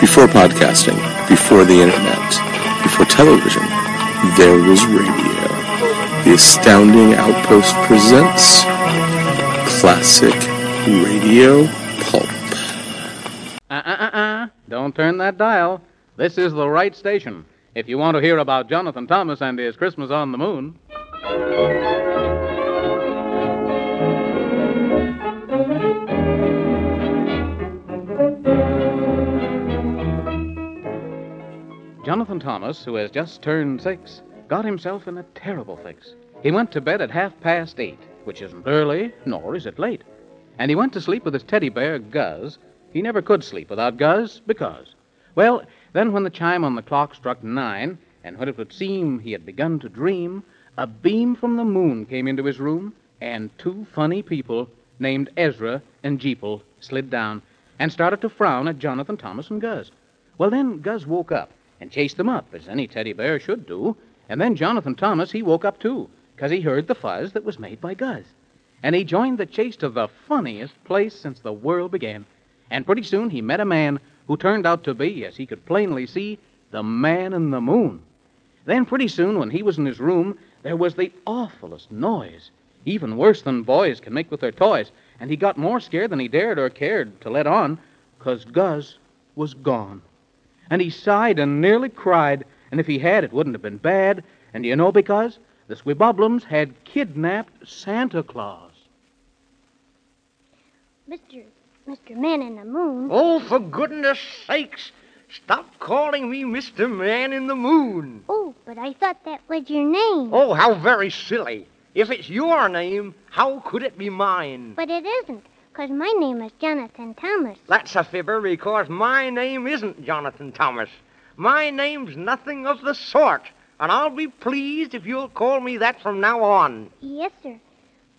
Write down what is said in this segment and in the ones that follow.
Before podcasting, before the internet, before television, there was radio. The Astounding Outpost presents Classic Radio Pulp. Uh-uh-uh-uh. Don't turn that dial. This is the right station. If you want to hear about Jonathan Thomas and his Christmas on the Moon. Jonathan Thomas, who has just turned six, got himself in a terrible fix. He went to bed at half past eight, which isn't early, nor is it late. And he went to sleep with his teddy bear, Guz. He never could sleep without Guz, because. Well, then when the chime on the clock struck nine, and when it would seem he had begun to dream, a beam from the moon came into his room, and two funny people named Ezra and Jeeple slid down and started to frown at Jonathan Thomas and Guz. Well, then Guz woke up and chased them up, as any teddy bear should do. And then Jonathan Thomas, he woke up too, 'cause he heard the fuzz that was made by Guz. And he joined the chase to the funniest place since the world began. And pretty soon he met a man who turned out to be, as he could plainly see, the man in the moon. Then pretty soon, when he was in his room, there was the awfulest noise, even worse than boys can make with their toys. And he got more scared than he dared or cared to let on, 'cause Guz was gone. And he sighed and nearly cried, and if he had, it wouldn't have been bad. And do you know because? The Squiboblums had kidnapped Santa Claus. Mr. Mr. Man in the Moon. Oh, for goodness sakes, stop calling me Mr. Man in the Moon. Oh, but I thought that was your name. Oh, how very silly. If it's your name, how could it be mine? But it isn't, 'cause my name is Jonathan Thomas. That's a fibber because my name isn't Jonathan Thomas. My name's nothing of the sort, and I'll be pleased if you'll call me that from now on. Yes, sir.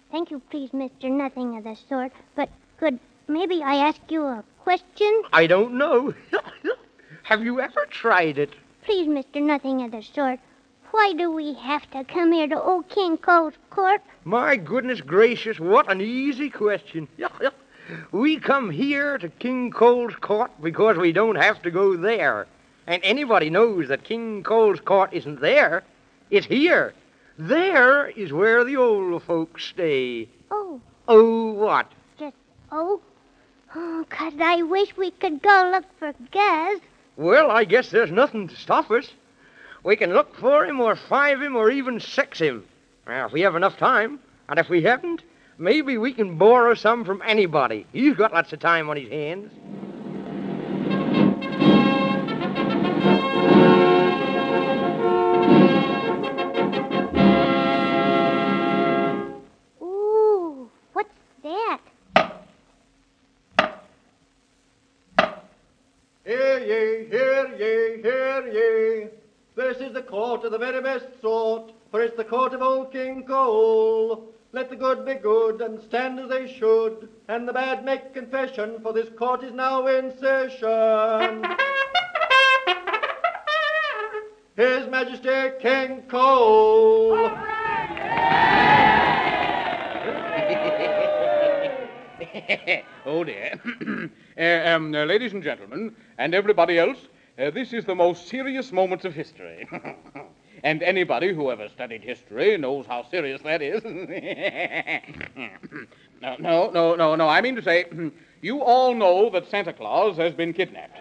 Thank you, please, Mr. Nothing of the sort. But could maybe I ask you a question? I don't know. Have you ever tried it? Please, Mr. Nothing of the sort. Why do we have to come here to Old King Cole's court? My goodness gracious, what an easy question. We come here to King Cole's court because we don't have to go there. And anybody knows that King Cole's court isn't there. It's here. There is where the old folks stay. Oh, Oh, what? just oh. Oh, 'cause I wish we could go look for Guz. Well, I guess there's nothing to stop us. We can look for him or five him or even sex him. Well, if we have enough time. And if we haven't, maybe we can borrow some from anybody. He's got lots of time on his hands. This is the court of the very best sort, for it's the court of old King Cole. Let the good be good and stand as they should, and the bad make confession, for this court is now in session. His Majesty King Cole. oh, dear. Uh, um, uh, ladies and gentlemen, and everybody else, uh, this is the most serious moment of history. and anybody who ever studied history knows how serious that is. no, no, no, no, no. I mean to say, you all know that Santa Claus has been kidnapped.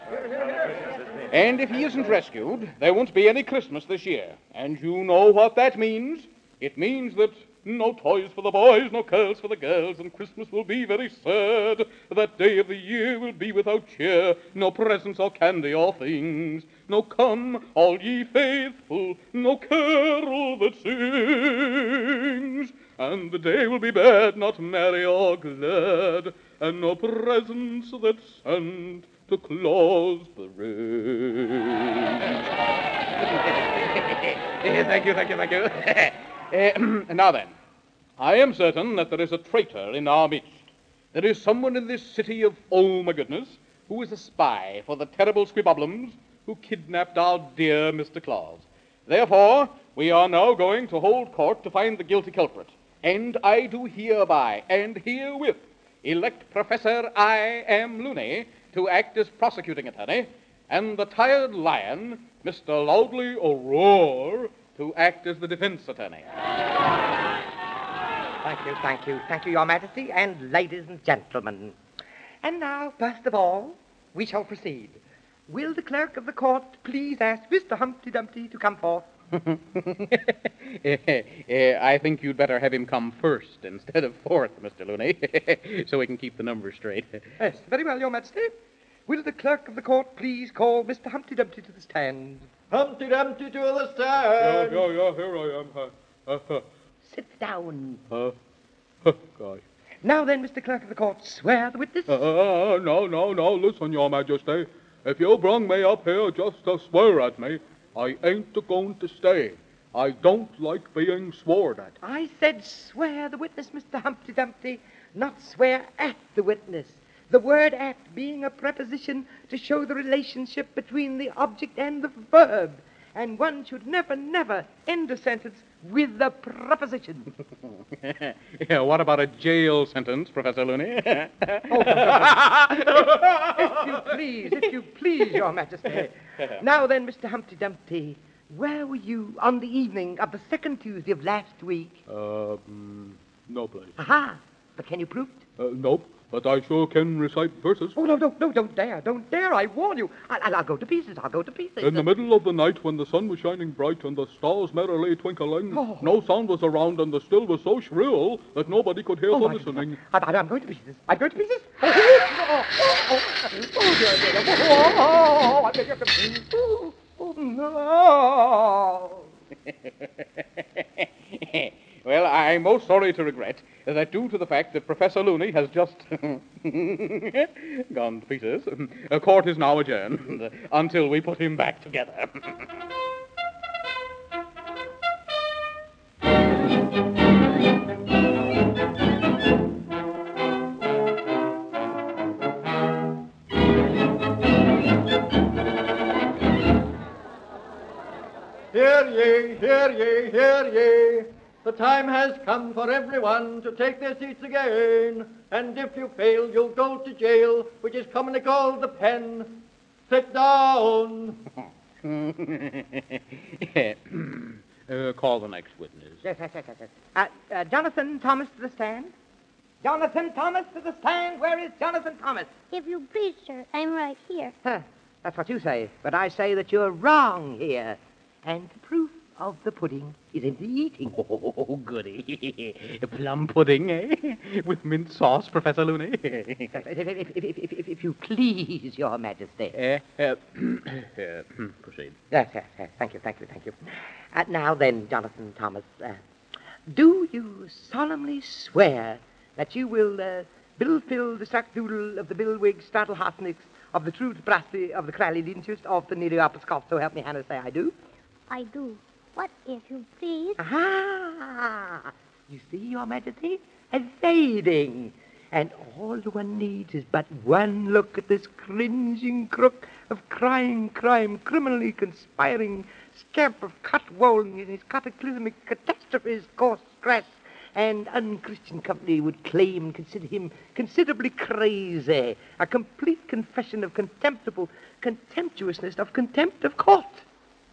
And if he isn't rescued, there won't be any Christmas this year. And you know what that means? It means that no toys for the boys, no curls for the girls, and Christmas will be very sad. That day of the year will be without cheer, no presents or candy or things. No come, all ye faithful, no carol that sings. And the day will be bad, not merry or glad, and no presents that sent to Claus brings. thank you, thank you, thank you. Eh, now then, I am certain that there is a traitor in our midst. There is someone in this city of, oh my goodness, who is a spy for the terrible Squiboblums who kidnapped our dear Mr. Claus. Therefore, we are now going to hold court to find the guilty culprit. And I do hereby and herewith elect Professor I. M. Looney to act as prosecuting attorney and the tired lion, Mr. Loudly O'Roar, to act as the defense attorney. Thank you, thank you, thank you, Your Majesty, and ladies and gentlemen. And now, first of all, we shall proceed. Will the clerk of the court please ask Mr. Humpty Dumpty to come forth? Eh, I think you'd better have him come first instead of fourth, Mr. Looney, so we can keep the numbers straight. Yes, very well, Your Majesty. Will the clerk of the court please call Mr. Humpty Dumpty to the stand? Humpty Dumpty to the stand. yeah, yeah, yeah, here I am. Uh, uh, uh, Sit down. uh, gosh. Now then, Mr. Clerk of the Court, swear the witness. Uh, uh, uh, no, no, no, listen, Your Majesty. If you brung me up here just to swear at me, I ain't a going to stay. I don't like being sworn at. I said swear the witness, Mr. Humpty Dumpty, not swear at the witness. The word at being a preposition to show the relationship between the object and the verb. And one should never, never end a sentence with the preposition. yeah, what about a jail sentence, Professor Looney? oh, if you please, if you please, Your Majesty. Now then, Mr. Humpty Dumpty, where were you on the evening of the second Tuesday of last week? Uh, mm, no place. Aha! But can you prove it? Uh, nope, but I sure can recite verses. Oh, no, no, no, don't dare, don't dare, I warn you. I, I'll, I'll go to pieces, I'll go to pieces. In the middle of the night, when the sun was shining bright and the stars merrily twinkling, Oh. no sound was around and the still was so shrill that nobody could hear Oh, the listening. I, I, I'm going to pieces. I'm going to pieces. Oh, oh, oh, oh, oh, dear, dear, dear. oh, oh, oh, your pardon. Oh, oh, no. well, I'm most sorry to regret that due to the fact that Professor Looney has just gone to pieces, court is now adjourned until we put him back together. Hear ye, hear ye, hear ye. The time has come for everyone to take their seats again. And if you fail, you'll go to jail, which is commonly called the pen. Sit down. uh, call the next witness. Yes, yes, yes, yes, yes. Uh, uh, Jonathan Thomas to the stand. Jonathan Thomas to the stand. Where is Jonathan Thomas? If you please, sir, I'm right here. Huh, that's what you say, but I say that you're wrong here. And the proof of the pudding is in the eating. Oh, goody. Plum pudding, eh? With mint sauce, Professor Looney. if, if, if, if, if, if you please, Your Majesty. uh, uh, uh, proceed. Yes, yes, yes. Thank you, thank you, thank you. Uh, now then, Jonathan Thomas, uh, do you solemnly swear that you will uh, bill fill the strackdoodle of the billwig startle hosnicks of the true brassy of the crally interest of the Nereopuscot, so help me Hannah say I do? I do. What if you please? Aha! You see, Your Majesty? Evading. And all one needs is but one look at this cringing crook of crying crime, criminally conspiring scamp of Cutwolling in his cataclysmic catastrophes, coarse, crass, and unchristian company would claim and consider him considerably crazy. A complete confession of contemptible contemptuousness, of contempt of court.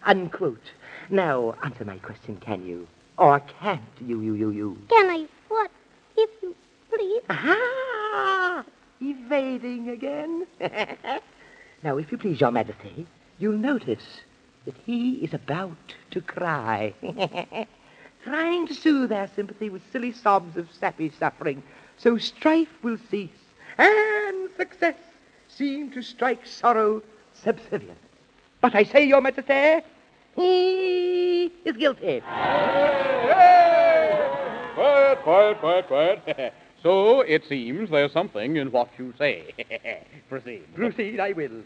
Unquote. Now, answer my question, can you? Or can't you, you, you, you? Can I what? If you please. Ah, Evading again. now, if you please, Your Majesty, you'll notice that he is about to cry. Trying to soothe our sympathy with silly sobs of sappy suffering, so strife will cease, and success seem to strike sorrow subservient. But I say, Your Majesty, he is guilty. Quiet, quiet, quiet, quiet. so it seems there's something in what you say. Proceed. Proceed, I will.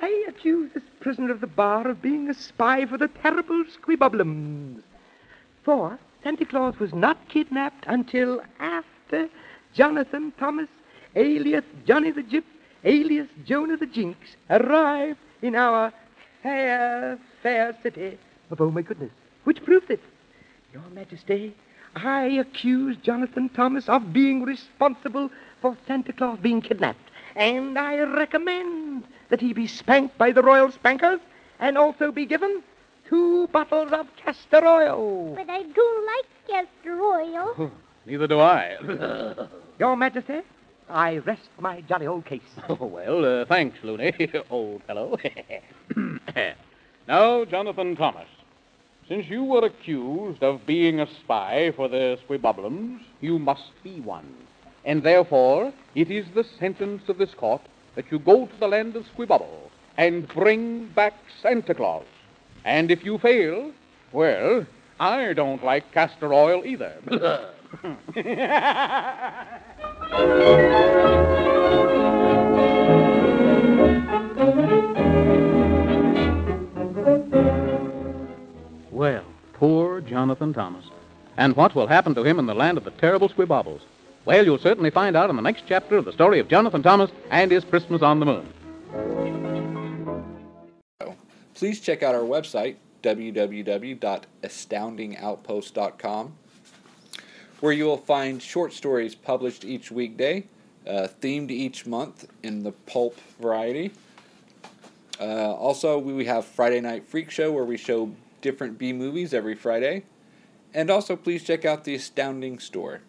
I accuse this prisoner of the bar of being a spy for the terrible Squibblums. For Santa Claus was not kidnapped until after Jonathan Thomas, alias Johnny the Gyp, alias Jonah the Jinx, arrived in our fair, fair city of oh my goodness, which proves it. Your Majesty, I accuse Jonathan Thomas of being responsible for Santa Claus being kidnapped. And I recommend that he be spanked by the royal spankers and also be given two bottles of castor oil. But I do like castor oil. Neither do I. Your Majesty, I rest my jolly old case. oh, well, uh, thanks, Looney, old fellow. now, Jonathan Thomas, since you were accused of being a spy for the Squibboblins, you must be one. And therefore, it is the sentence of this court that you go to the land of Squibobble and bring back Santa Claus. And if you fail, well, I don't like castor oil either. Thomas. And what will happen to him in the land of the terrible Squibobbles? Well, you'll certainly find out in the next chapter of the story of Jonathan Thomas and his Christmas on the Moon. Please check out our website, www.astoundingoutpost.com, where you will find short stories published each weekday, uh, themed each month in the pulp variety. Uh, also, we have Friday Night Freak Show, where we show different B movies every Friday. And also, please check out the Astounding Store.